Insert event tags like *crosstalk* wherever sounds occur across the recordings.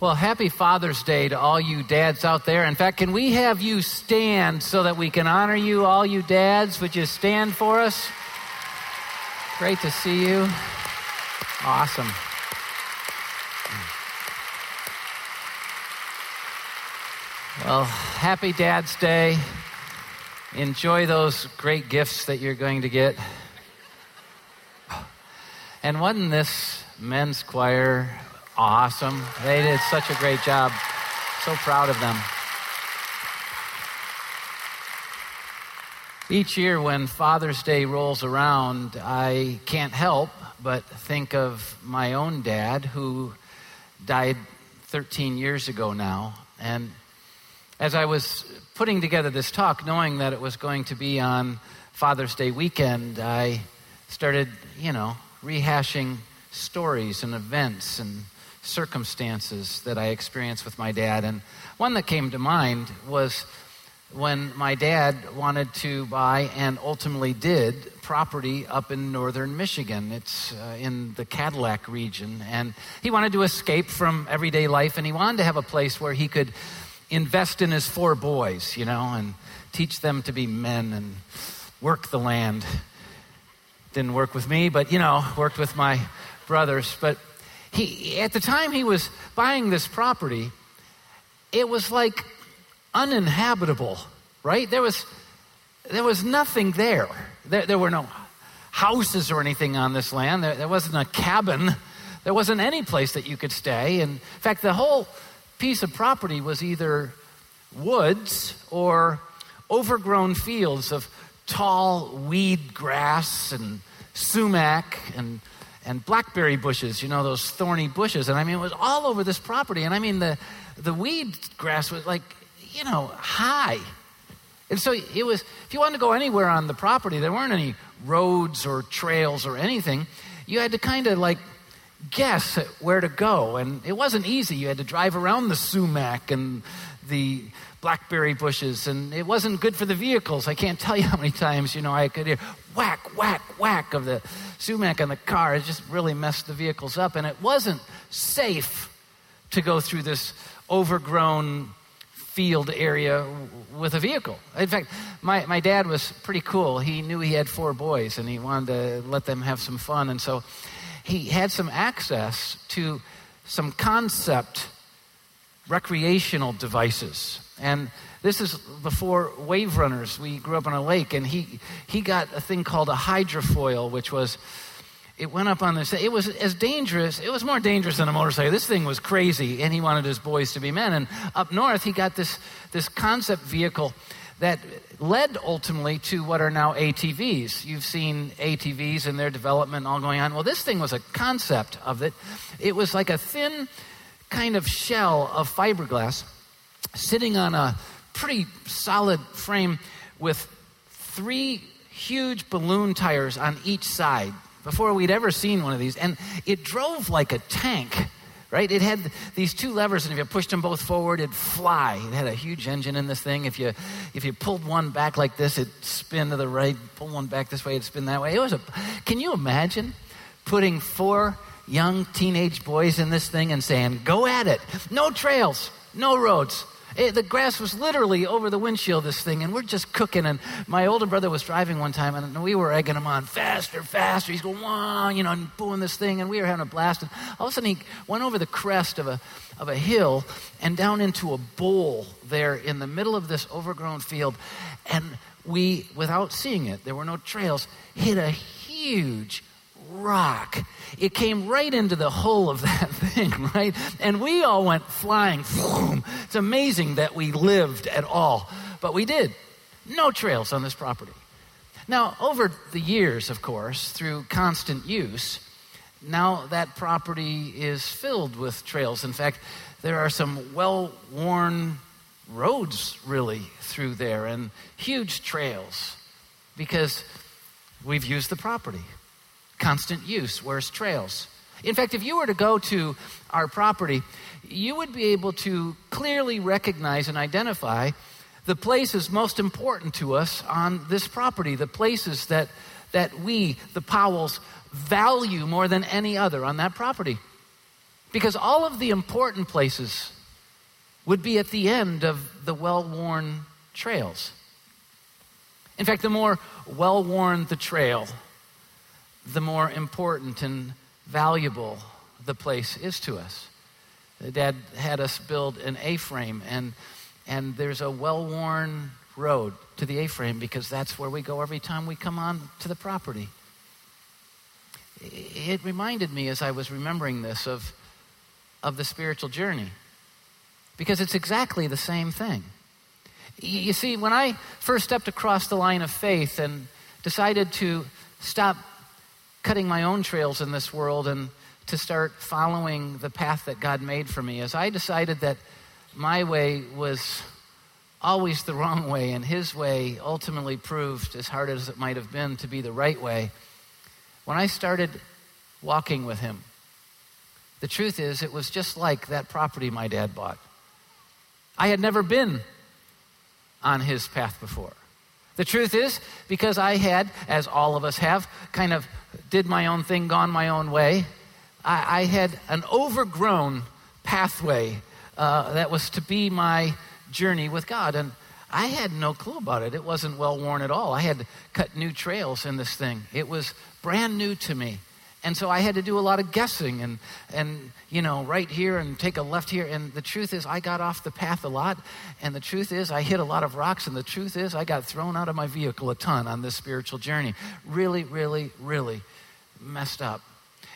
Well, happy Father's Day to all you dads out there. In fact, can we have you stand so that we can honor you, all you dads? Would you stand for us? Great to see you. Awesome. Well, happy Dad's Day. Enjoy those great gifts that you're going to get. And wasn't this men's choir awesome? They did such a great job. So proud of them. Each year when Father's Day rolls around, I can't help but think of my own dad who died 13 years ago now. And as I was putting together this talk, knowing that it was going to be on Father's Day weekend, I started, you know, rehashing stories and events and circumstances that I experienced with my dad. And one that came to mind was when my dad wanted to buy and ultimately did property up in northern Michigan. It's uh, in the Cadillac region. And he wanted to escape from everyday life and he wanted to have a place where he could invest in his four boys, you know, and teach them to be men and work the land. Didn't work with me, but, you know, worked with my brothers. But he, at the time he was buying this property, it was like uninhabitable, right? There was, there was nothing there. there. There were no houses or anything on this land. There, there wasn't a cabin. There wasn't any place that you could stay. And in fact, the whole piece of property was either woods or overgrown fields of tall weed grass and sumac and and blackberry bushes, you know, those thorny bushes. And I mean, it was all over this property. And I mean, the, the weed grass was like, you know, high. And so it was, if you wanted to go anywhere on the property, there weren't any roads or trails or anything. You had to kind of like guess where to go. And it wasn't easy. You had to drive around the sumac and the blackberry bushes, and it wasn't good for the vehicles. I can't tell you how many times, you know, I could hear whack, whack, whack of the sumac on the car. It just really messed the vehicles up, and it wasn't safe to go through this overgrown field area with a vehicle. In fact, my, my dad was pretty cool. He knew he had four boys, and he wanted to let them have some fun, and so he had some access to some concept recreational devices. And this is before wave runners. We grew up on a lake, and he, he got a thing called a hydrofoil, which was, it went up on this. It was as dangerous, it was more dangerous than a motorcycle. This thing was crazy, and he wanted his boys to be men. And up north, he got this, this concept vehicle that led ultimately to what are now ATVs. You've seen ATVs and their development all going on. Well, this thing was a concept of it. It was like a thin kind of shell of fiberglass sitting on a pretty solid frame with three huge balloon tires on each side before we'd ever seen one of these. And it drove like a tank, right? It had these two levers, and if you pushed them both forward, it'd fly. It had a huge engine in this thing. If you, if you pulled one back like this, it'd spin to the right. Pull one back this way, it'd spin that way. It was a, can you imagine putting four young teenage boys in this thing and saying, go at it. No trails, no roads. It, the grass was literally over the windshield, this thing, and we're just cooking. And my older brother was driving one time, and we were egging him on faster, faster. He's going, wah, you know, and booing this thing, and we were having a blast. And all of a sudden, he went over the crest of a, of a hill and down into a bowl there in the middle of this overgrown field. And we, without seeing it, there were no trails, hit a huge rock. It came right into the hull of that *laughs* thing, right? And we all went flying. It's amazing that we lived at all, but we did. No trails on this property. Now, over the years, of course, through constant use, now that property is filled with trails. In fact, there are some well worn roads really through there and huge trails because we've used the property constant use. whereas trails? In fact, if you were to go to our property, you would be able to clearly recognize and identify the places most important to us on this property, the places that, that we, the Powells, value more than any other on that property. Because all of the important places would be at the end of the well worn trails. In fact, the more well worn the trail, the more important and valuable the place is to us. Dad had us build an A frame, and, and there's a well worn road to the A frame because that's where we go every time we come on to the property. It reminded me as I was remembering this of, of the spiritual journey because it's exactly the same thing. You see, when I first stepped across the line of faith and decided to stop cutting my own trails in this world and to start following the path that God made for me, as I decided that my way was always the wrong way and His way ultimately proved, as hard as it might have been, to be the right way, when I started walking with Him, the truth is, it was just like that property my dad bought. I had never been on his path before. The truth is, because I had, as all of us have, kind of did my own thing, gone my own way, I, I had an overgrown pathway uh, that was to be my journey with God. And I had no clue about it. It wasn't well worn at all. I had cut new trails in this thing, it was brand new to me. And so I had to do a lot of guessing and, and, you know, right here and take a left here. And the truth is, I got off the path a lot. And the truth is, I hit a lot of rocks. And the truth is, I got thrown out of my vehicle a ton on this spiritual journey. Really, really, really messed up.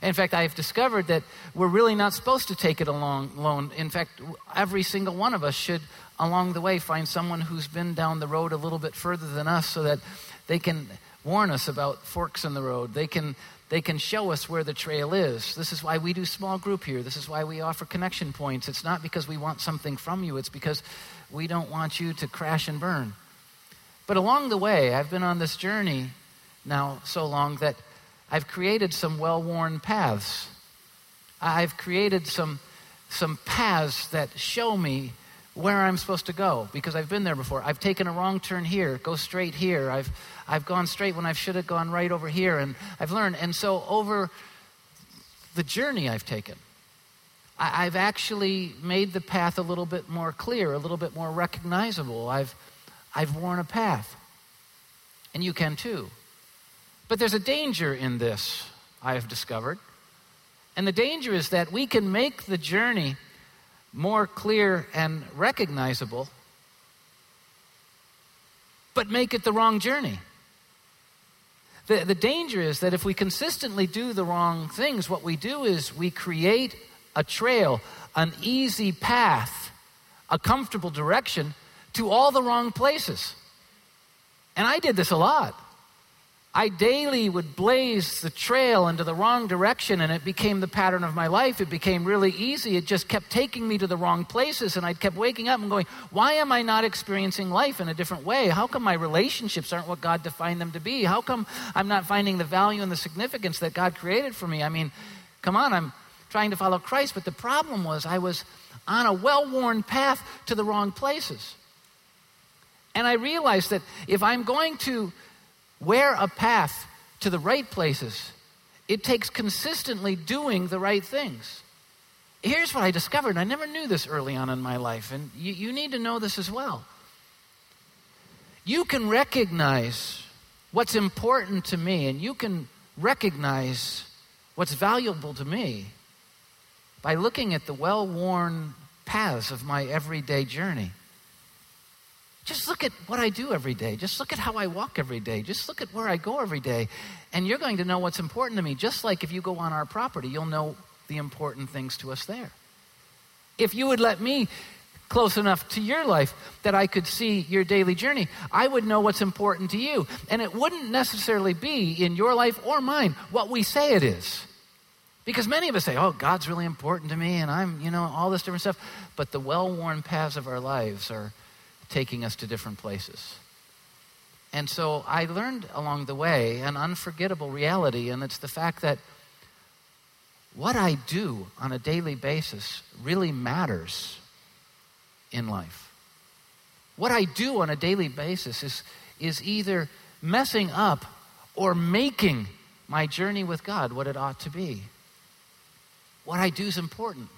In fact, I've discovered that we're really not supposed to take it along alone. In fact, every single one of us should, along the way, find someone who's been down the road a little bit further than us so that they can warn us about forks in the road. They can they can show us where the trail is. This is why we do small group here. This is why we offer connection points. It's not because we want something from you, it's because we don't want you to crash and burn. But along the way, I've been on this journey now so long that I've created some well worn paths. I've created some, some paths that show me where I'm supposed to go because I've been there before. I've taken a wrong turn here, go straight here. I've, I've gone straight when I should have gone right over here, and I've learned. And so, over the journey I've taken, I, I've actually made the path a little bit more clear, a little bit more recognizable. I've, I've worn a path. And you can too. But there's a danger in this, I have discovered. And the danger is that we can make the journey more clear and recognizable, but make it the wrong journey. The, the danger is that if we consistently do the wrong things, what we do is we create a trail, an easy path, a comfortable direction to all the wrong places. And I did this a lot. I daily would blaze the trail into the wrong direction, and it became the pattern of my life. It became really easy. It just kept taking me to the wrong places, and I kept waking up and going, Why am I not experiencing life in a different way? How come my relationships aren't what God defined them to be? How come I'm not finding the value and the significance that God created for me? I mean, come on, I'm trying to follow Christ, but the problem was I was on a well worn path to the wrong places. And I realized that if I'm going to wear a path to the right places, it takes consistently doing the right things. Here's what I discovered, and I never knew this early on in my life, and you, you need to know this as well. You can recognize what's important to me, and you can recognize what's valuable to me by looking at the well worn paths of my everyday journey. Just look at what I do every day. Just look at how I walk every day. Just look at where I go every day. And you're going to know what's important to me. Just like if you go on our property, you'll know the important things to us there. If you would let me close enough to your life that I could see your daily journey, I would know what's important to you. And it wouldn't necessarily be in your life or mine what we say it is. Because many of us say, oh, God's really important to me, and I'm, you know, all this different stuff. But the well worn paths of our lives are taking us to different places. And so I learned along the way an unforgettable reality, and it's the fact that what I do on a daily basis really matters in life. What I do on a daily basis is, is either messing up or making my journey with God what it ought to be. what I do is important.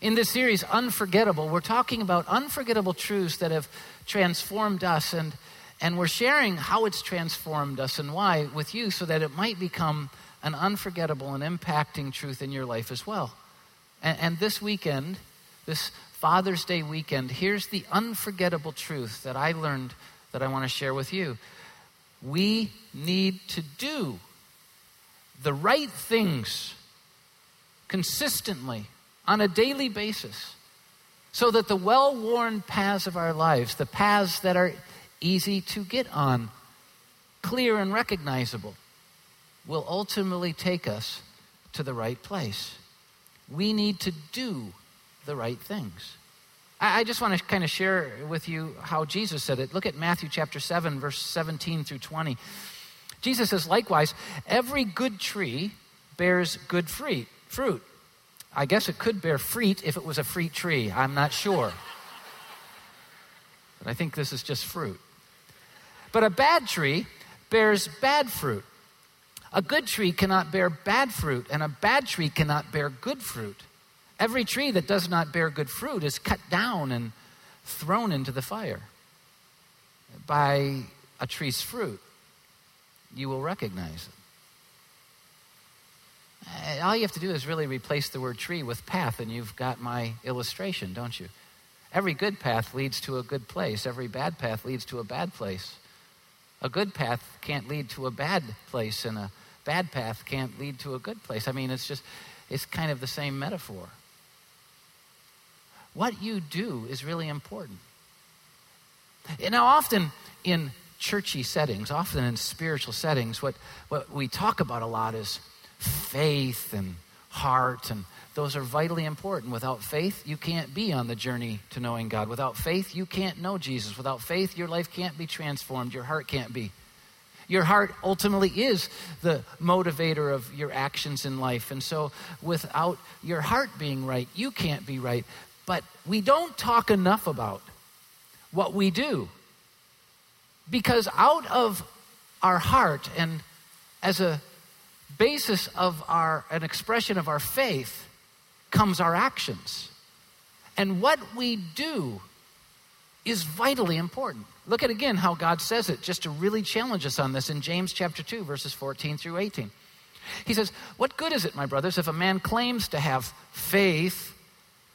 In this series, Unforgettable, we're talking about unforgettable truths that have transformed us, and, and we're sharing how it's transformed us and why with you so that it might become an unforgettable and impacting truth in your life as well. And, and this weekend, this Father's Day weekend, here's the unforgettable truth that I learned that I want to share with you. We need to do the right things consistently on a daily basis so that the well worn paths of our lives, the paths that are easy to get on, clear and recognizable, will ultimately take us to the right place. We need to do the right things. I, just want to kind of share with you how Jesus said it. Look at Matthew chapter 7, verse 17 through 20. Jesus says, likewise, every good tree bears good fruit. I guess it could bear fruit if it was a fruit tree. I'm not sure. but I think this is just fruit. But a bad tree bears bad fruit. A good tree cannot bear bad fruit, and a bad tree cannot bear good fruit. Every tree that does not bear good fruit is cut down and thrown into the fire. By a tree's fruit, you will recognize it. Uh, all you have to do is really replace the word tree with path, and you've got my illustration, don't you? Every good path leads to a good place, every bad path leads to a bad place. A good path can't lead to a bad place, and a bad path can't lead to a good place. I mean, it's just, it's kind of the same metaphor. What you do is really important. Now, often in churchy settings, often in spiritual settings, what, what we talk about a lot is faith and heart, and those are vitally important. Without faith, you can't be on the journey to knowing God. Without faith, you can't know Jesus. Without faith, your life can't be transformed, your heart can't be. Your heart ultimately is the motivator of your actions in life. And so, without your heart being right, you can't be right. But we don't talk enough about what we do. Because out of our heart and as a basis of our an expression of our faith comes our actions. And what we do is vitally important. Look at again how God says it just to really challenge us on this in James chapter 2 verses 14 through 18. He says, "What good is it, my brothers, if a man claims to have faith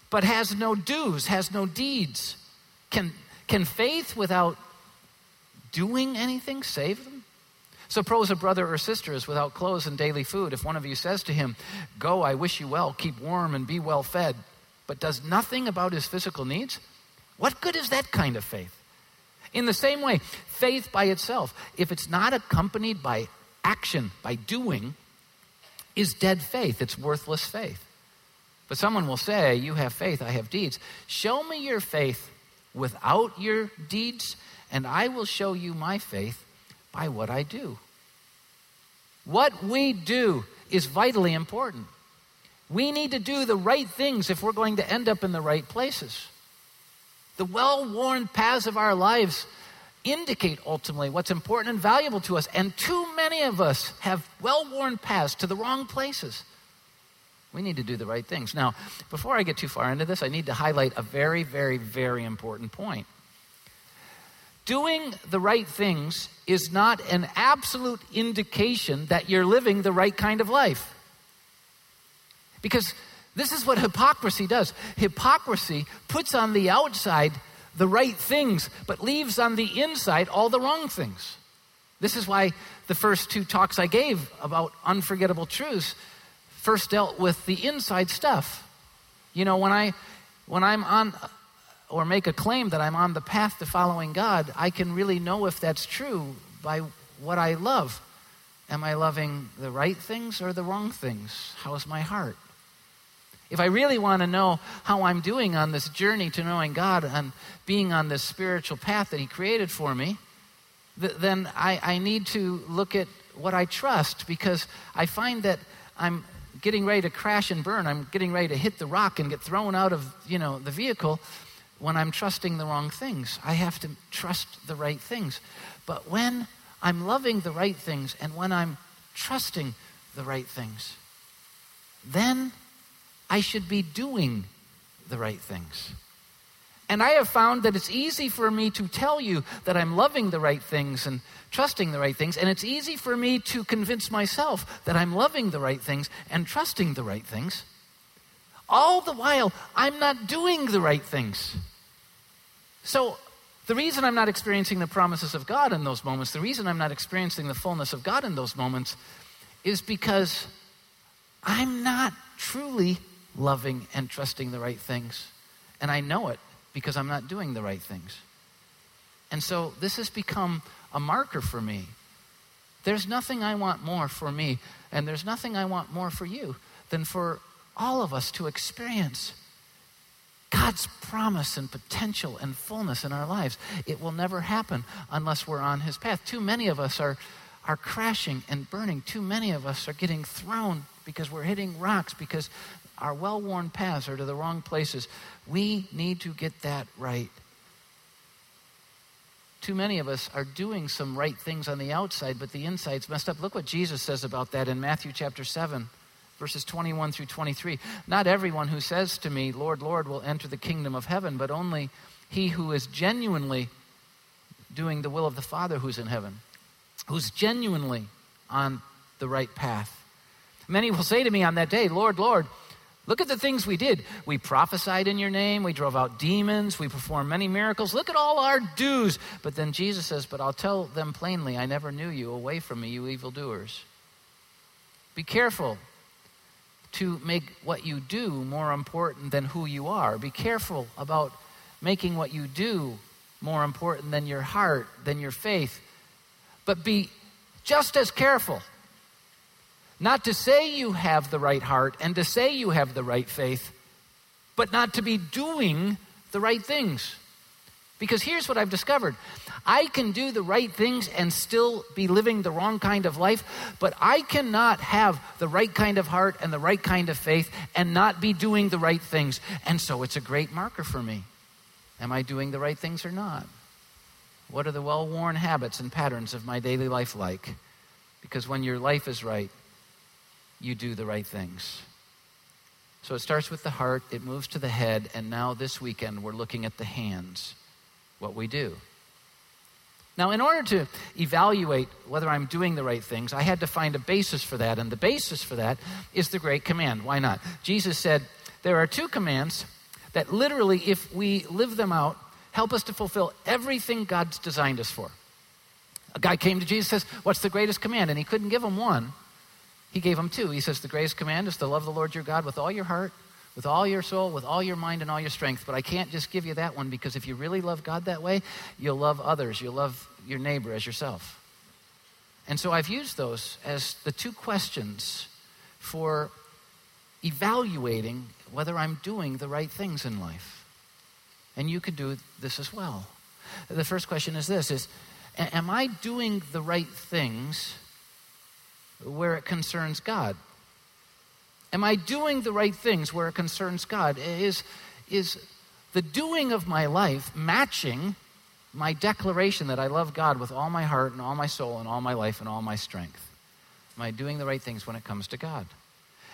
but has no do's, has no deeds? Can can faith without doing anything save them?" Suppose a brother or sister is without clothes and daily food. If one of you says to him, Go, I wish you well, keep warm and be well fed, but does nothing about his physical needs, what good is that kind of faith? In the same way, faith by itself, if it's not accompanied by action, by doing, is dead faith. It's worthless faith. But someone will say, You have faith, I have deeds. Show me your faith without your deeds, and I will show you my faith by what I do. What we do is vitally important. We need to do the right things if we're going to end up in the right places. The well worn paths of our lives indicate ultimately what's important and valuable to us, and too many of us have well worn paths to the wrong places. We need to do the right things. Now, before I get too far into this, I need to highlight a very, very, very important point. Doing the right things is not an absolute indication that you're living the right kind of life. Because this is what hypocrisy does. Hypocrisy puts on the outside the right things, but leaves on the inside all the wrong things. This is why the first two talks I gave about unforgettable truths first dealt with the inside stuff. You know, when I when I'm on or make a claim that I'm on the path to following God, I can really know if that's true by what I love. Am I loving the right things or the wrong things? How is my heart? If I really want to know how I'm doing on this journey to knowing God and being on this spiritual path that He created for me, th- then I, I need to look at what I trust because I find that I'm getting ready to crash and burn. I'm getting ready to hit the rock and get thrown out of, you know, the vehicle when I'm trusting the wrong things. I have to trust the right things. But when I'm loving the right things and when I'm trusting the right things, then I should be doing the right things. And I have found that it's easy for me to tell you that I'm loving the right things and trusting the right things. And it's easy for me to convince myself that I'm loving the right things and trusting the right things. All the while, I'm not doing the right things. So, the reason I'm not experiencing the promises of God in those moments, the reason I'm not experiencing the fullness of God in those moments, is because I'm not truly loving and trusting the right things. And I know it because I'm not doing the right things. And so this has become a marker for me. There's nothing I want more for me, and there's nothing I want more for you than for all of us to experience God's promise and potential and fullness in our lives. It will never happen unless we're on His path. Too many of us are, are crashing and burning. Too many of us are getting thrown because we're hitting rocks, because our well worn paths are to the wrong places. We need to get that right. Too many of us are doing some right things on the outside, but the inside's messed up. Look what Jesus says about that in Matthew chapter 7, verses 21 through 23. Not everyone who says to me, Lord, Lord, will enter the kingdom of heaven, but only he who is genuinely doing the will of the Father who's in heaven, who's genuinely on the right path. Many will say to me on that day, Lord, Lord, Look at the things we did. We prophesied in your name. We drove out demons. We performed many miracles. Look at all our dues. But then Jesus says, But I'll tell them plainly, I never knew you. Away from me, you evildoers. Be careful to make what you do more important than who you are. Be careful about making what you do more important than your heart, than your faith. But be just as careful not to say you have the right heart and to say you have the right faith, but not to be doing the right things. Because here's what I've discovered I can do the right things and still be living the wrong kind of life, but I cannot have the right kind of heart and the right kind of faith and not be doing the right things. And so it's a great marker for me. Am I doing the right things or not? What are the well worn habits and patterns of my daily life like? Because when your life is right, you do the right things. So it starts with the heart, it moves to the head, and now this weekend we're looking at the hands, what we do. Now, in order to evaluate whether I'm doing the right things, I had to find a basis for that, and the basis for that is the great command. Why not? Jesus said there are two commands that literally, if we live them out, help us to fulfill everything God's designed us for. A guy came to Jesus says, What's the greatest command? And he couldn't give him one. He gave him two. He says, The greatest command is to love the Lord your God with all your heart, with all your soul, with all your mind, and all your strength. But I can't just give you that one because if you really love God that way, you'll love others. You'll love your neighbor as yourself. And so I've used those as the two questions for evaluating whether I'm doing the right things in life. And you could do this as well. The first question is this is am I doing the right things where it concerns God? Am I doing the right things where it concerns God? Is, is the doing of my life matching my declaration that I love God with all my heart and all my soul and all my life and all my strength? Am I doing the right things when it comes to God?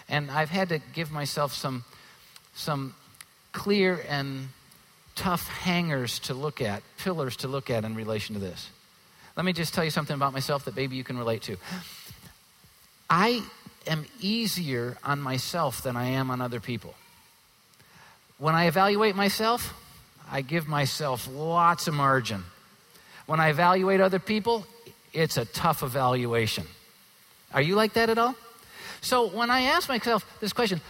And I've had to give myself some, some clear and tough hangers to look at, pillars to look at in relation to this. Let me just tell you something about myself that maybe you can relate to. I am easier on myself than I am on other people. When I evaluate myself, I give myself lots of margin. When I evaluate other people, it's a tough evaluation. Are you like that at all? So when I ask myself this question,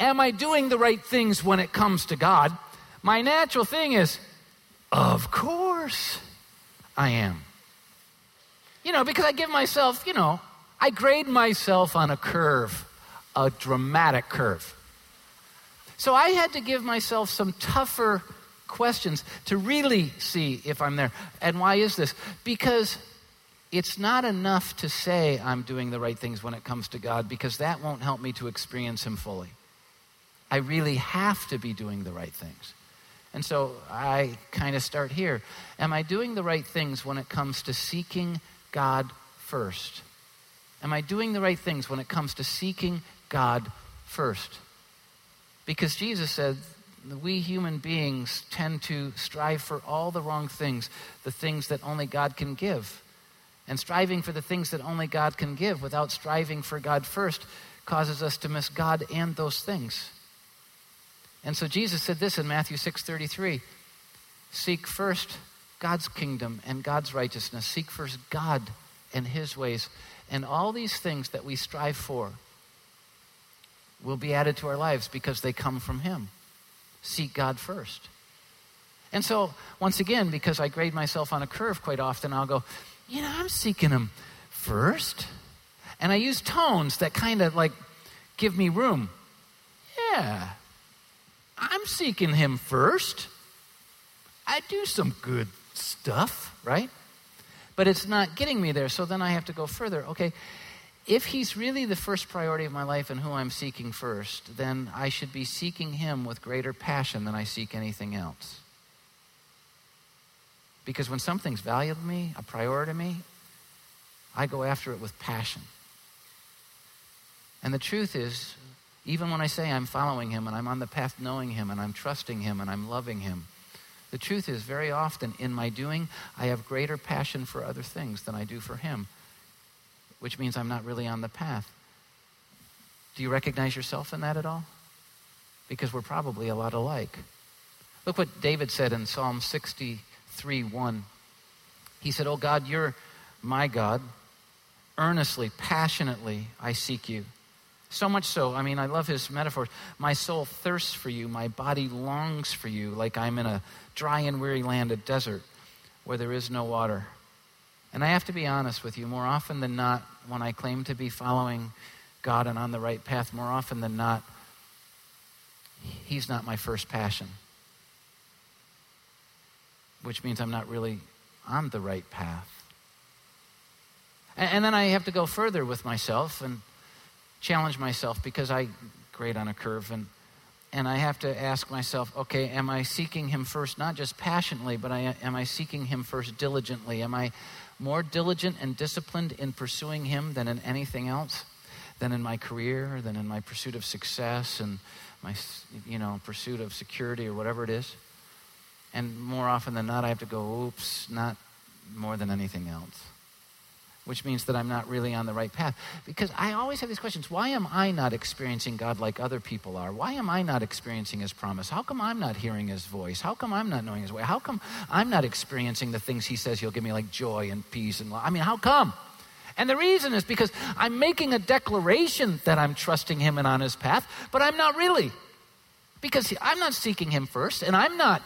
am I doing the right things when it comes to God? My natural thing is, of course I am. You know, because I give myself, you know, I grade myself on a curve, a dramatic curve. So I had to give myself some tougher questions to really see if I'm there. And why is this? Because it's not enough to say I'm doing the right things when it comes to God, because that won't help me to experience Him fully. I really have to be doing the right things. And so I kind of start here. Am I doing the right things when it comes to seeking God first? Am I doing the right things when it comes to seeking God first? Because Jesus said, we human beings tend to strive for all the wrong things, the things that only God can give. And striving for the things that only God can give without striving for God first causes us to miss God and those things. And so Jesus said this in Matthew 6:33, seek first God's kingdom and God's righteousness. Seek first God and his ways, and all these things that we strive for will be added to our lives because they come from him. Seek God first. And so, once again, because I grade myself on a curve quite often, I'll go, you know, I'm seeking him first. And I use tones that kind of like give me room. Yeah, I'm seeking him first. I do some good stuff, right? But it's not getting me there. So then I have to go further. Okay, if he's really the first priority of my life and who I'm seeking first, then I should be seeking him with greater passion than I seek anything else. Because when something's valuable to me, a priority to me, I go after it with passion. And the truth is, even when I say I'm following him and I'm on the path knowing him and I'm trusting him and I'm loving him, the truth is, very often in my doing, I have greater passion for other things than I do for him, which means I'm not really on the path. Do you recognize yourself in that at all? Because we're probably a lot alike. Look what David said in Psalm 63 1. He said, Oh God, you're my God. Earnestly, passionately, I seek you. So much so, I mean, I love his metaphors. My soul thirsts for you, my body longs for you, like I'm in a dry and weary land, a desert where there is no water. And I have to be honest with you, more often than not, when I claim to be following God and on the right path, more often than not, He's not my first passion. Which means I'm not really on the right path. And, and then I have to go further with myself and challenge myself because I grade on a curve and and I have to ask myself, okay, am I seeking him first not just passionately, but I, am I seeking him first diligently? Am I more diligent and disciplined in pursuing him than in anything else? Than in my career, than in my pursuit of success and my you know, pursuit of security or whatever it is? And more often than not I have to go, oops, not more than anything else which means that I'm not really on the right path. Because I always have these questions why am I not experiencing God like other people are? Why am I not experiencing His promise? How come I'm not hearing His voice? How come I'm not knowing His way? How come I'm not experiencing the things He says He'll give me, like joy and peace and love? I mean, how come? And the reason is because I'm making a declaration that I'm trusting Him and on His path, but I'm not really. Because I'm not seeking Him first, and I'm not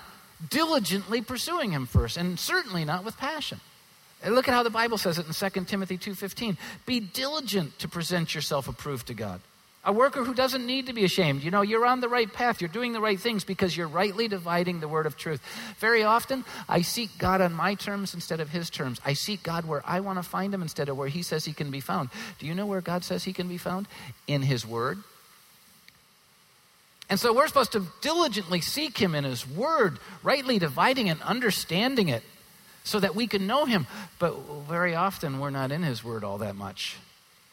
diligently pursuing Him first, and certainly not with passion. And look at how the Bible says it in 2 Timothy 2:15. Be diligent to present yourself approved to God. A worker who doesn't need to be ashamed. You know, you're on the right path. You're doing the right things because you're rightly dividing the word of truth. Very often, I seek God on my terms instead of his terms. I seek God where I want to find him instead of where he says he can be found. Do you know where God says he can be found? In his word. And so we're supposed to diligently seek him in his word, rightly dividing and understanding it so that we can know him. But very often we're not in his word all that much.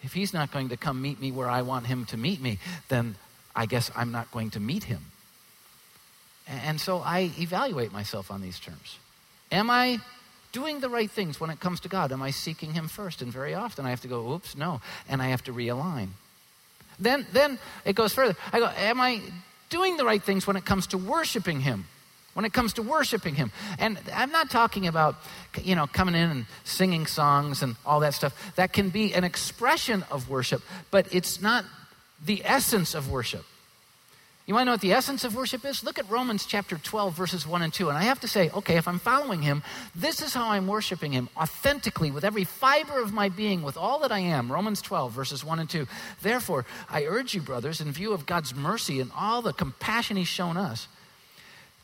If he's not going to come meet me where I want him to meet me, then I guess I'm not going to meet him. And so I evaluate myself on these terms. Am I doing the right things when it comes to God? Am I seeking him first? And very often I have to go, oops, no. And I have to realign. Then, then it goes further. I go, am I doing the right things when it comes to worshiping him? When it comes to worshiping him. And I'm not talking about, you know, coming in and singing songs and all that stuff. That can be an expression of worship, but it's not the essence of worship. You want to know what the essence of worship is? Look at Romans chapter 12, verses 1 and 2. And I have to say, okay, if I'm following him, this is how I'm worshiping him authentically, with every fiber of my being, with all that I am. Romans 12, verses 1 and 2. Therefore, I urge you, brothers, in view of God's mercy and all the compassion he's shown us,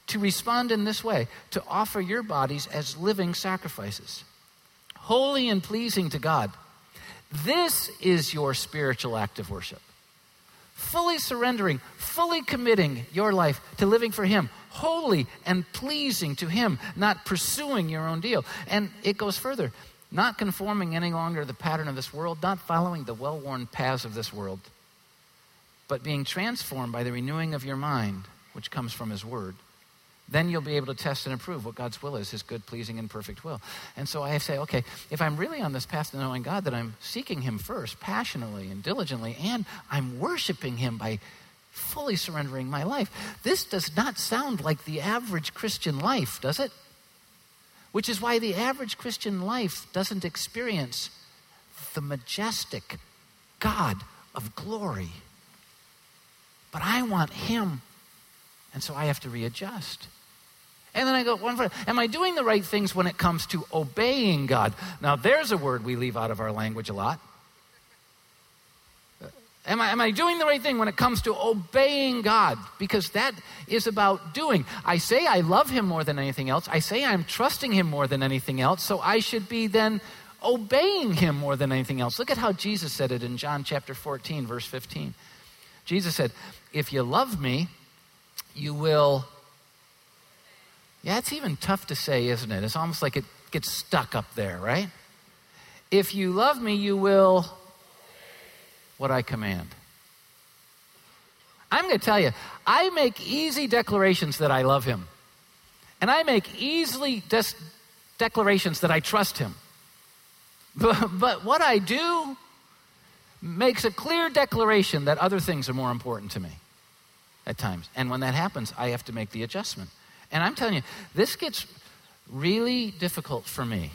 to respond in this way to offer your bodies as living sacrifices, holy and pleasing to God. This is your spiritual act of worship. Fully surrendering, fully committing your life to living for Him, holy and pleasing to Him, not pursuing your own deal. And it goes further not conforming any longer to the pattern of this world, not following the well worn paths of this world but being transformed by the renewing of your mind, which comes from His Word. Then you'll be able to test and approve what God's will is, His good, pleasing, and perfect will. And so I say, okay, if I'm really on this path to knowing God, that I'm seeking Him first, passionately and diligently, and I'm worshiping Him by fully surrendering my life. This does not sound like the average Christian life, does it? Which is why the average Christian life doesn't experience the majestic God of glory. But I want Him. And so I have to readjust. And then I go. Am I doing the right things when it comes to obeying God? Now, there's a word we leave out of our language a lot. Uh, am I, am I doing the right thing when it comes to obeying God? Because that is about doing. I say I love Him more than anything else. I say I'm trusting Him more than anything else. So I should be then obeying Him more than anything else. Look at how Jesus said it in John chapter 14, verse 15. Jesus said, If you love me, you will. Yeah, it's even tough to say, isn't it? It's almost like it gets stuck up there, right? If you love me, you will what I command. I'm going to tell you, I make easy declarations that I love him. And I make easily des- declarations that I trust him. But, but what I do makes a clear declaration that other things are more important to me at times. And when that happens, I have to make the adjustment. And I'm telling you, this gets really difficult for me.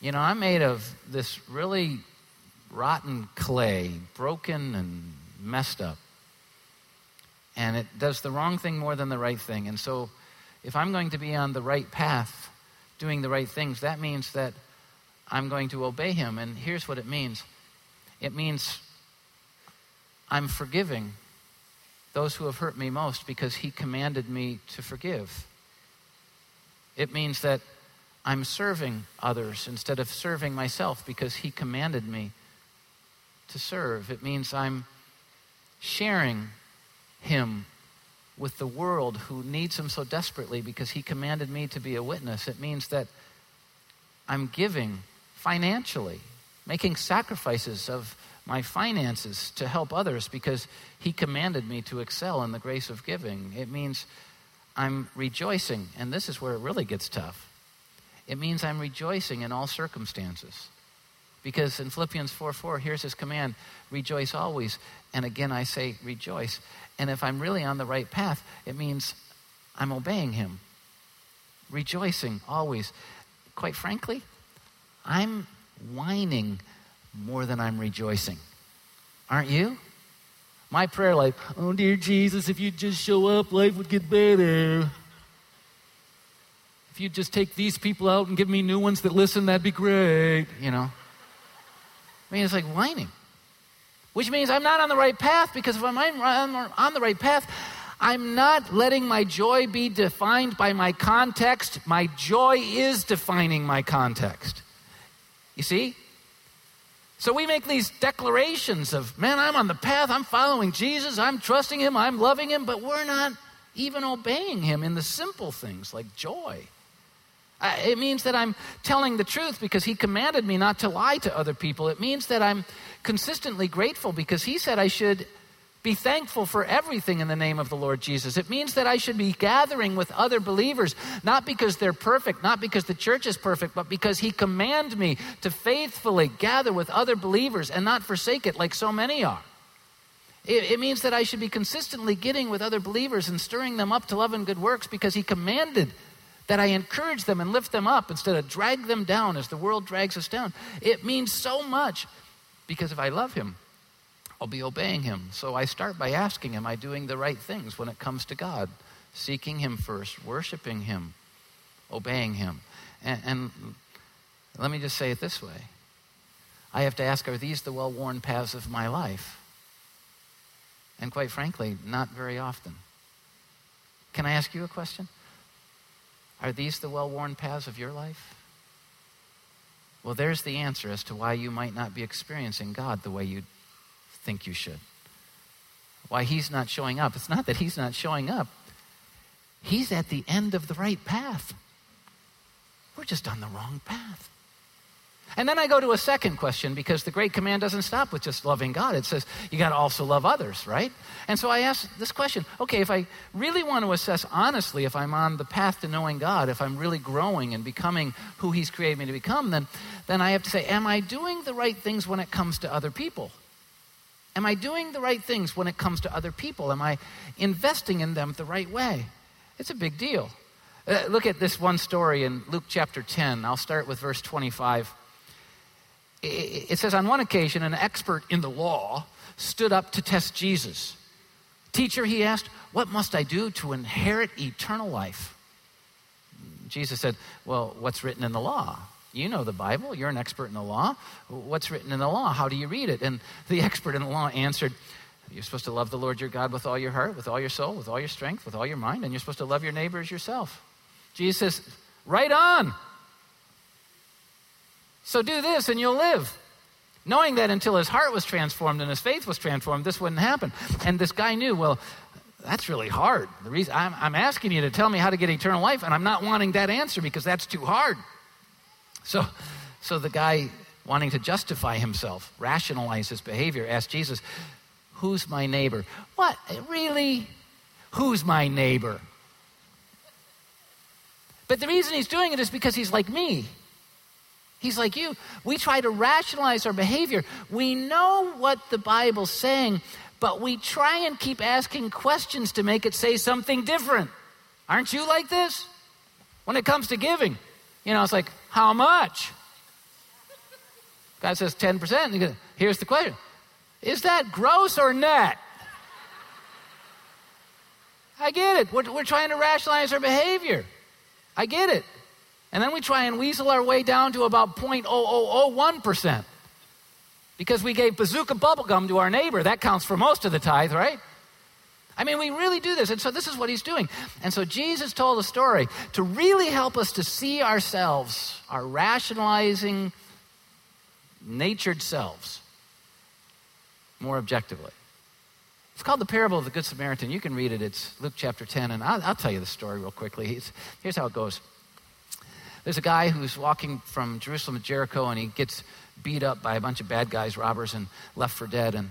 You know, I'm made of this really rotten clay, broken and messed up. And it does the wrong thing more than the right thing. And so, if I'm going to be on the right path, doing the right things, that means that I'm going to obey Him. And here's what it means it means I'm forgiving those who have hurt me most because He commanded me to forgive. It means that I'm serving others instead of serving myself because He commanded me to serve. It means I'm sharing Him with the world who needs Him so desperately because He commanded me to be a witness. It means that I'm giving financially, making sacrifices of my finances to help others because He commanded me to excel in the grace of giving. It means I'm rejoicing, and this is where it really gets tough. It means I'm rejoicing in all circumstances. Because in Philippians 4 4, here's his command rejoice always. And again, I say rejoice. And if I'm really on the right path, it means I'm obeying him, rejoicing always. Quite frankly, I'm whining more than I'm rejoicing. Aren't you? My prayer life, oh dear Jesus, if you'd just show up, life would get better. If you'd just take these people out and give me new ones that listen, that'd be great, you know. I mean, it's like whining. Which means I'm not on the right path because if I'm on the right path, I'm not letting my joy be defined by my context. My joy is defining my context. You see? So we make these declarations of, man, I'm on the path, I'm following Jesus, I'm trusting him, I'm loving him, but we're not even obeying him in the simple things like joy. It means that I'm telling the truth because he commanded me not to lie to other people. It means that I'm consistently grateful because he said I should be thankful for everything in the name of the Lord Jesus. It means that I should be gathering with other believers, not because they're perfect, not because the church is perfect, but because He commanded me to faithfully gather with other believers and not forsake it like so many are. It, it means that I should be consistently getting with other believers and stirring them up to love and good works because He commanded that I encourage them and lift them up instead of drag them down as the world drags us down. It means so much because if I love him, I'll be obeying him. So I start by asking, Am I doing the right things when it comes to God? Seeking him first, worshiping him, obeying him. And, and let me just say it this way I have to ask, Are these the well worn paths of my life? And quite frankly, not very often. Can I ask you a question? Are these the well worn paths of your life? Well, there's the answer as to why you might not be experiencing God the way you think you should. Why He's not showing up. It's not that He's not showing up, He's at the end of the right path. We're just on the wrong path. And then I go to a second question because the great command doesn't stop with just loving God. It says you got to also love others, right? And so I ask this question okay, if I really want to assess honestly if I'm on the path to knowing God, if I'm really growing and becoming who He's created me to become, then, then I have to say, am I doing the right things when it comes to other people? Am I doing the right things when it comes to other people? Am I investing in them the right way? It's a big deal. Uh, look at this one story in Luke chapter 10. I'll start with verse 25 it says, on one occasion, an expert in the law stood up to test Jesus. Teacher, he asked, What must I do to inherit eternal life? Jesus said, Well, what's written in the law? You know the Bible. You're an expert in the law. What's written in the law? How do you read it? And the expert in the law answered, You're supposed to love the Lord your God with all your heart, with all your soul, with all your strength, with all your mind, and you're supposed to love your neighbor as yourself. Jesus says, Right on. So do this and you'll live. Knowing that until his heart was transformed and his faith was transformed, this wouldn't happen. And this guy knew, well, that's really hard. The reason I'm, I'm asking you to tell me how to get eternal life, and I'm not wanting that answer because that's too hard. So, so the guy wanting to justify himself, rationalize his behavior, asked Jesus, Who's my neighbor? What? Really? Who's my neighbor? But the reason he's doing it is because he's like me. He's like you. We try to rationalize our behavior. We know what the Bible's saying, but we try and keep asking questions to make it say something different. Aren't you like this? When it comes to giving, you know, it's like, how much? God says 10%. Here's the question Is that gross or net? I get it. We're, we're trying to rationalize our behavior. I get it. And then we try and weasel our way down to about 0.0001% because we gave bazooka bubblegum to our neighbor. That counts for most of the tithe, right? I mean, we really do this. And so this is what he's doing. And so Jesus told a story to really help us to see ourselves, our rationalizing, natured selves, more objectively. It's called the parable of the Good Samaritan. You can read it. It's Luke chapter 10. And I'll, I'll tell you the story real quickly. Here's how it goes. There's a guy who's walking from Jerusalem to Jericho and he gets beat up by a bunch of bad guys, robbers, and left for dead. And,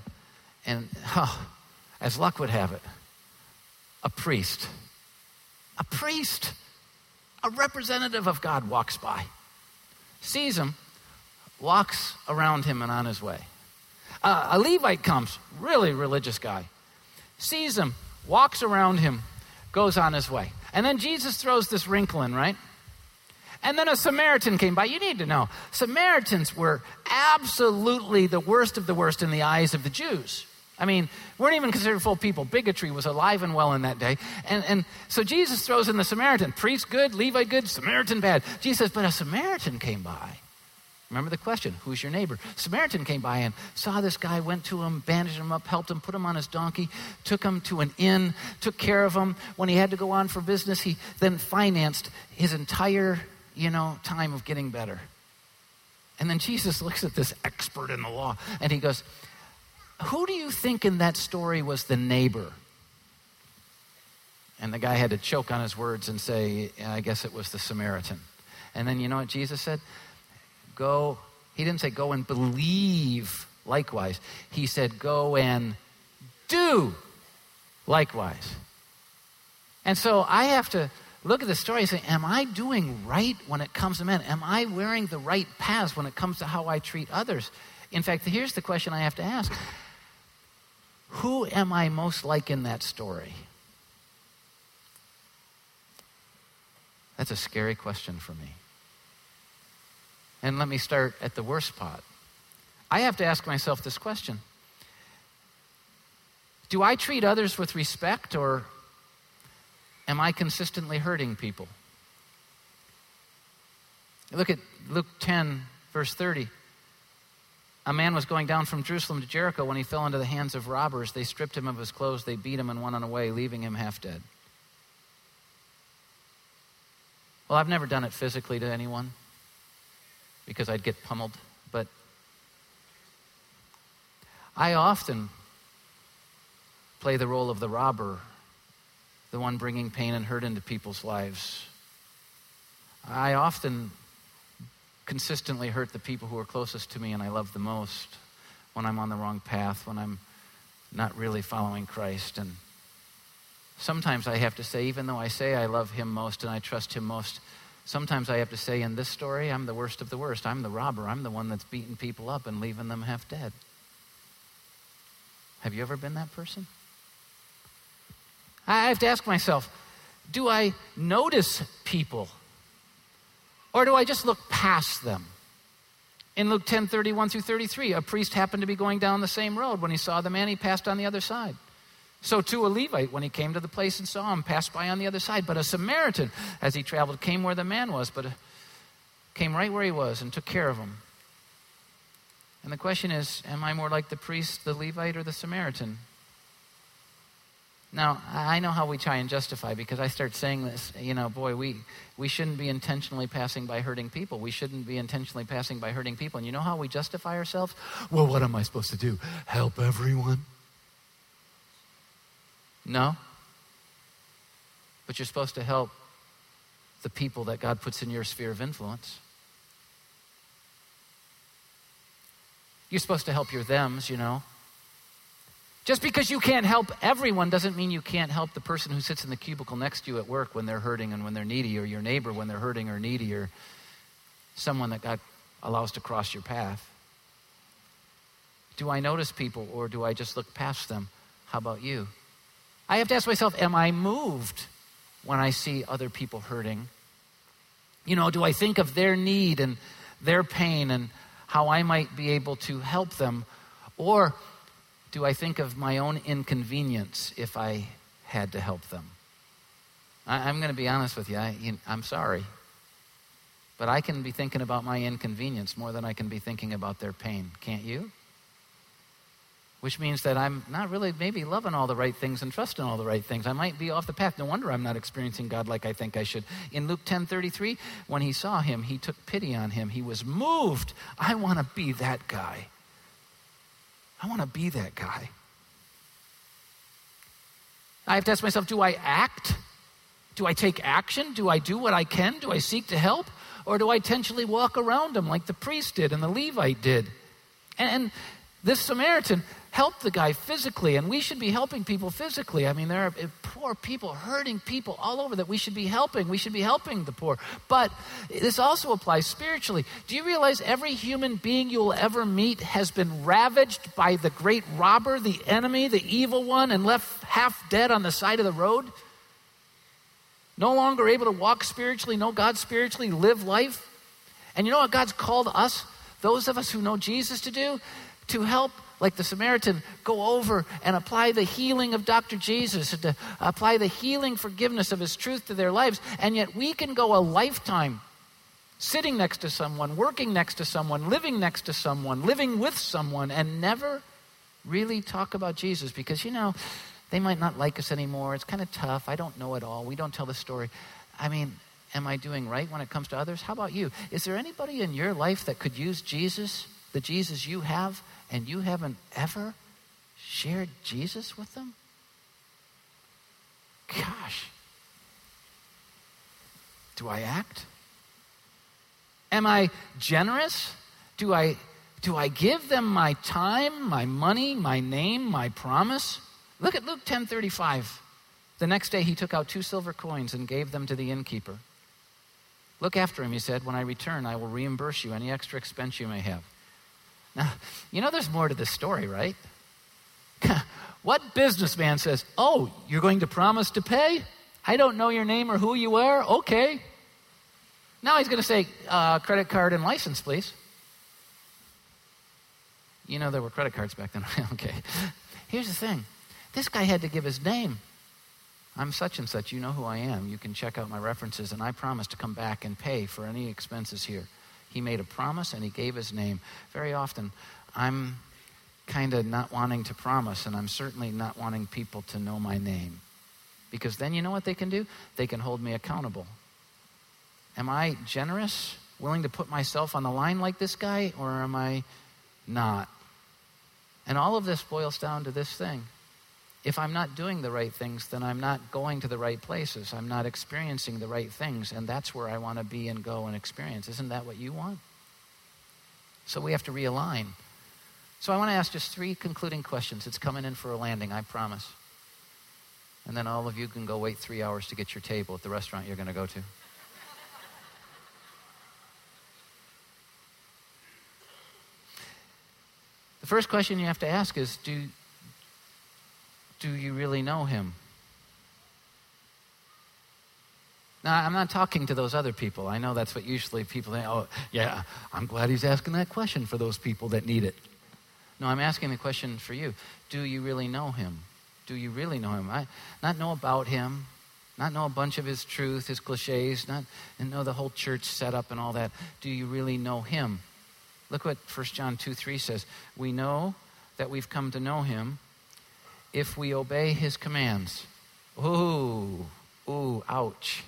and *laughs* oh, as luck would have it, a priest, a priest, a representative of God walks by, sees him, walks around him and on his way. Uh, a Levite comes, really religious guy, sees him, walks around him, goes on his way. And then Jesus throws this wrinkle in, right? And then a Samaritan came by. You need to know Samaritans were absolutely the worst of the worst in the eyes of the Jews. I mean, weren't even considered full people. Bigotry was alive and well in that day. And, and so Jesus throws in the Samaritan. Priest good, Levite good, Samaritan bad. Jesus says, but a Samaritan came by. Remember the question who's your neighbor? Samaritan came by and saw this guy, went to him, bandaged him up, helped him, put him on his donkey, took him to an inn, took care of him. When he had to go on for business, he then financed his entire you know, time of getting better. And then Jesus looks at this expert in the law and he goes, Who do you think in that story was the neighbor? And the guy had to choke on his words and say, I guess it was the Samaritan. And then you know what Jesus said? Go, he didn't say go and believe likewise. He said go and do likewise. And so I have to look at the story and say, Am I doing right when it comes to men? Am I wearing the right paths when it comes to how I treat others? In fact, here's the question I have to ask Who am I most like in that story? That's a scary question for me. And let me start at the worst spot. I have to ask myself this question Do I treat others with respect or Am I consistently hurting people? Look at Luke 10, verse 30. A man was going down from Jerusalem to Jericho when he fell into the hands of robbers. They stripped him of his clothes, they beat him, and went on away, leaving him half dead. Well, I've never done it physically to anyone because I'd get pummeled, but I often play the role of the robber the one bringing pain and hurt into people's lives. I often consistently hurt the people who are closest to me and I love the most when I'm on the wrong path, when I'm not really following Christ. And sometimes I have to say, even though I say I love Him most and I trust Him most, sometimes I have to say, in this story, I'm the worst of the worst. I'm the robber. I'm the one that's beating people up and leaving them half dead. Have you ever been that person? I have to ask myself do I notice people or do I just look past them? In Luke 10 31 through 33, a priest happened to be going down the same road. When he saw the man, he passed on the other side. So too a Levite, when he came to the place and saw him, passed by on the other side. But a Samaritan, as he traveled, came where the man was, but uh, came right where he was and took care of him. And the question is Am I more like the priest, the Levite, or the Samaritan? Now, I know how we try and justify because I start saying this, you know, boy, we, we shouldn't be intentionally passing by hurting people. We shouldn't be intentionally passing by hurting people. And you know how we justify ourselves? Well, what am I supposed to do? Help everyone? No. But you're supposed to help the people that God puts in your sphere of influence. You're supposed to help your thems, you know. Just because you can't help everyone doesn't mean you can't help the person who sits in the cubicle next to you at work when they're hurting and when they're needy, or your neighbor when they're hurting or needy, or someone that God allows to cross your path. Do I notice people or do I just look past them? How about you? I have to ask myself, am I moved when I see other people hurting? You know, do I think of their need and their pain and how I might be able to help them? Or do I think of my own inconvenience if I had to help them? I, am going to be honest with you. I, I'm sorry. But I can be thinking about my inconvenience more than I can be thinking about their pain. Can't you? Which means that I'm not really maybe loving all the right things and trusting all the right things. I might be off the path. No wonder I'm not experiencing God like I think I should. In Luke 10:33, when he saw him, he took pity on him. He was moved. I want to be that guy. I want to be that guy. I have to ask myself do I act? Do I take action? Do I do what I can? Do I seek to help? Or do I intentionally walk around him like the priest did and the Levite did? And, this Samaritan helped the guy physically, and we should be helping people physically. I mean, there are eh, poor people, hurting people all over that we should be helping. We should be helping the poor. But this also applies spiritually. Do you realize every human being you will ever meet has been ravaged by the great robber, the enemy, the evil one, and left half dead on the side of the road? No longer able to walk spiritually, know God spiritually, live life. And you know what God's called us, those of us who know Jesus, to do? To help like the Samaritan, go over and apply the healing of Dr. Jesus, and to apply the healing forgiveness of his truth to their lives. And yet we can go a lifetime sitting next to someone, working next to someone, living next to someone, living with someone, and never really talk about Jesus because, you know, they might not like us anymore. It's kind of tough. I don't know it all. We don't tell the story. I mean, am I doing right when it comes to others? How about you? Is there anybody in your life that could use Jesus, the Jesus you have, and you haven't ever shared Jesus with them? Gosh. Do I act? Am I generous? Do I do I give them my time, my money, my name, my promise? Look at Luke 10:35. The next day he took out two silver coins and gave them to the innkeeper. Look after him, he said. When I return, I will reimburse you any extra expense you may have. *laughs* You know there's more to this story, right? *laughs* what businessman says, Oh, you're going to promise to pay? I don't know your name or who you are. Okay. Now he's going to say, uh, Credit card and license, please. You know there were credit cards back then. *laughs* okay. Here's the thing this guy had to give his name. I'm such and such. You know who I am. You can check out my references, and I promise to come back and pay for any expenses here. He made a promise and he gave his name. Very often, I'm kind of not wanting to promise, and I'm certainly not wanting people to know my name. Because then you know what they can do? They can hold me accountable. Am I generous, willing to put myself on the line like this guy, or am I not? And all of this boils down to this thing if I'm not doing the right things, then I'm not going to the right places. I'm not experiencing the right things. And that's where I want to be and go and experience. Isn't that what you want? So we have to realign. So I want to ask just three concluding questions. It's coming in for a landing, I promise. And then all of you can go wait three hours to get your table at the restaurant you're going to go to. The first question you have to ask is do, do you really know him? Now, I'm not talking to those other people. I know that's what usually people think. Oh, yeah, I'm glad he's asking that question for those people that need it. No, I'm asking the question for you. Do you really know him? Do you really know him? I, not know about him, not know a bunch of his truth, his cliches, not and know the whole church setup and all that. Do you really know him? Look what 1 John 2 3 says. We know that we've come to know him if we obey his commands. Ooh, ooh, ouch.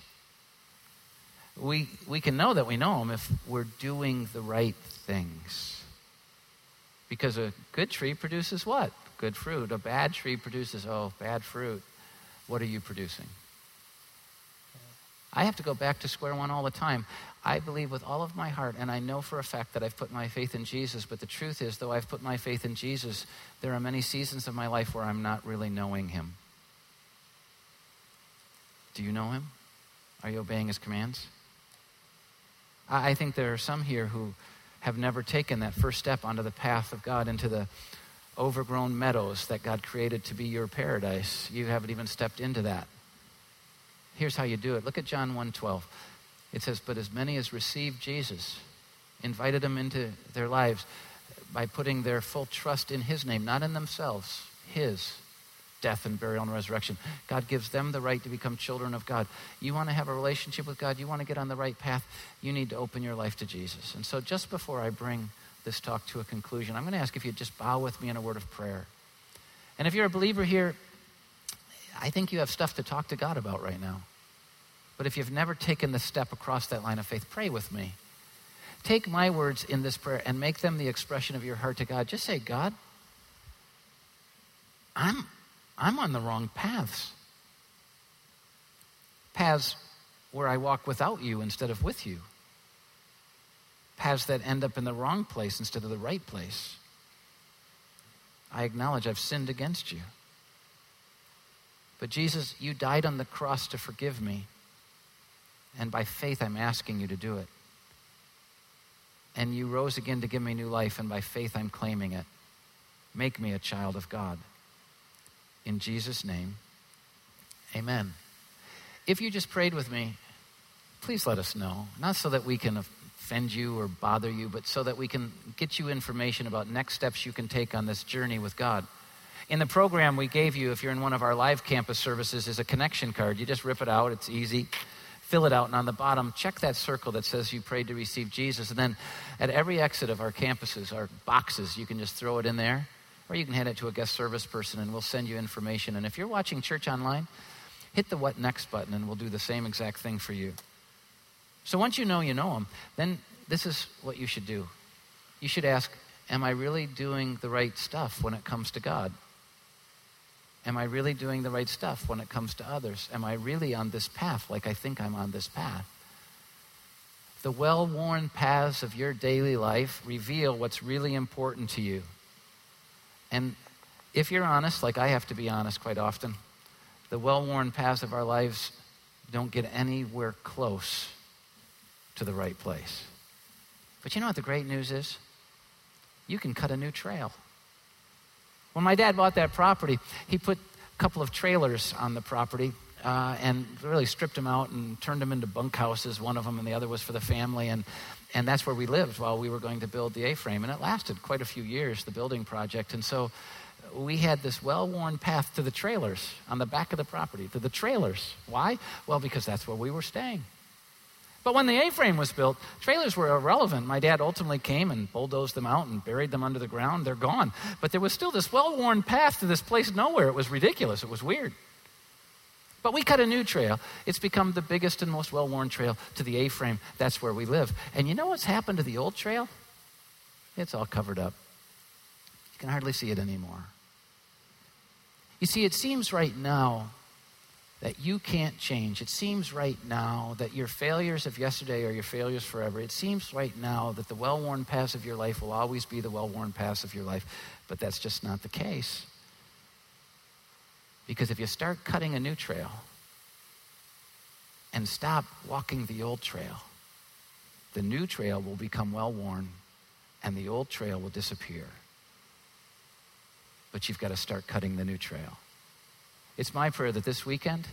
We, we can know that we know him if we're doing the right things. Because a good tree produces what? Good fruit. A bad tree produces, oh, bad fruit. What are you producing? I have to go back to square one all the time. I believe with all of my heart, and I know for a fact that I've put my faith in Jesus, but the truth is, though I've put my faith in Jesus, there are many seasons of my life where I'm not really knowing Him. Do you know Him? Are you obeying His commands? I think there are some here who have never taken that first step onto the path of God into the overgrown meadows that God created to be your paradise. You haven't even stepped into that. Here's how you do it. Look at John 1:12. It says, "But as many as received Jesus, invited him into their lives by putting their full trust in his name, not in themselves, his death and burial and resurrection. God gives them the right to become children of God. You want to have a relationship with God, you want to get on the right path, you need to open your life to Jesus. And so just before I bring this talk to a conclusion, I'm going to ask if you'd just bow with me in a word of prayer. And if you're a believer here, I think you have stuff to talk to God about right now. But if you've never taken the step across that line of faith, pray with me. Take my words in this prayer and make them the expression of your heart to God. Just say, God, I'm, I'm on the wrong paths. Paths where I walk without you instead of with you. Paths that end up in the wrong place instead of the right place. I acknowledge I've sinned against you. But Jesus, you died on the cross to forgive me. And by faith, I'm asking you to do it. And you rose again to give me new life, and by faith, I'm claiming it. Make me a child of God. In Jesus' name, amen. If you just prayed with me, please let us know. Not so that we can offend you or bother you, but so that we can get you information about next steps you can take on this journey with God. In the program we gave you, if you're in one of our live campus services, is a connection card. You just rip it out, it's easy. Fill it out, and on the bottom, check that circle that says you prayed to receive Jesus. And then at every exit of our campuses, our boxes, you can just throw it in there, or you can hand it to a guest service person, and we'll send you information. And if you're watching church online, hit the What Next button, and we'll do the same exact thing for you. So once you know you know Him, then this is what you should do. You should ask, Am I really doing the right stuff when it comes to God? Am I really doing the right stuff when it comes to others? Am I really on this path like I think I'm on this path? The well worn paths of your daily life reveal what's really important to you. And if you're honest, like I have to be honest quite often, the well worn paths of our lives don't get anywhere close to the right place. But you know what the great news is? You can cut a new trail. When my dad bought that property, he put a couple of trailers on the property uh, and really stripped them out and turned them into bunkhouses, one of them, and the other was for the family. And, and that's where we lived while we were going to build the A frame. And it lasted quite a few years, the building project. And so we had this well worn path to the trailers on the back of the property, to the trailers. Why? Well, because that's where we were staying. But when the A frame was built, trailers were irrelevant. My dad ultimately came and bulldozed them out and buried them under the ground. They're gone. But there was still this well worn path to this place nowhere. It was ridiculous. It was weird. But we cut a new trail. It's become the biggest and most well worn trail to the A frame. That's where we live. And you know what's happened to the old trail? It's all covered up. You can hardly see it anymore. You see, it seems right now that you can't change. It seems right now that your failures of yesterday are your failures forever. It seems right now that the well worn paths of your life will always be the well worn paths of your life, but that's just not the case. Because if you start cutting a new trail and stop walking the old trail, the new trail will become well worn and the old trail will disappear. But you've got to start cutting the new trail. It's my prayer that this weekend,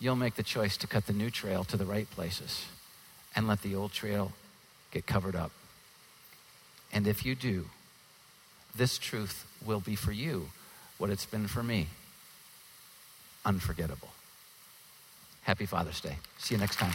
you'll make the choice to cut the new trail to the right places and let the old trail get covered up. And if you do, this truth will be for you what it's been for me unforgettable. Happy Father's Day. See you next time.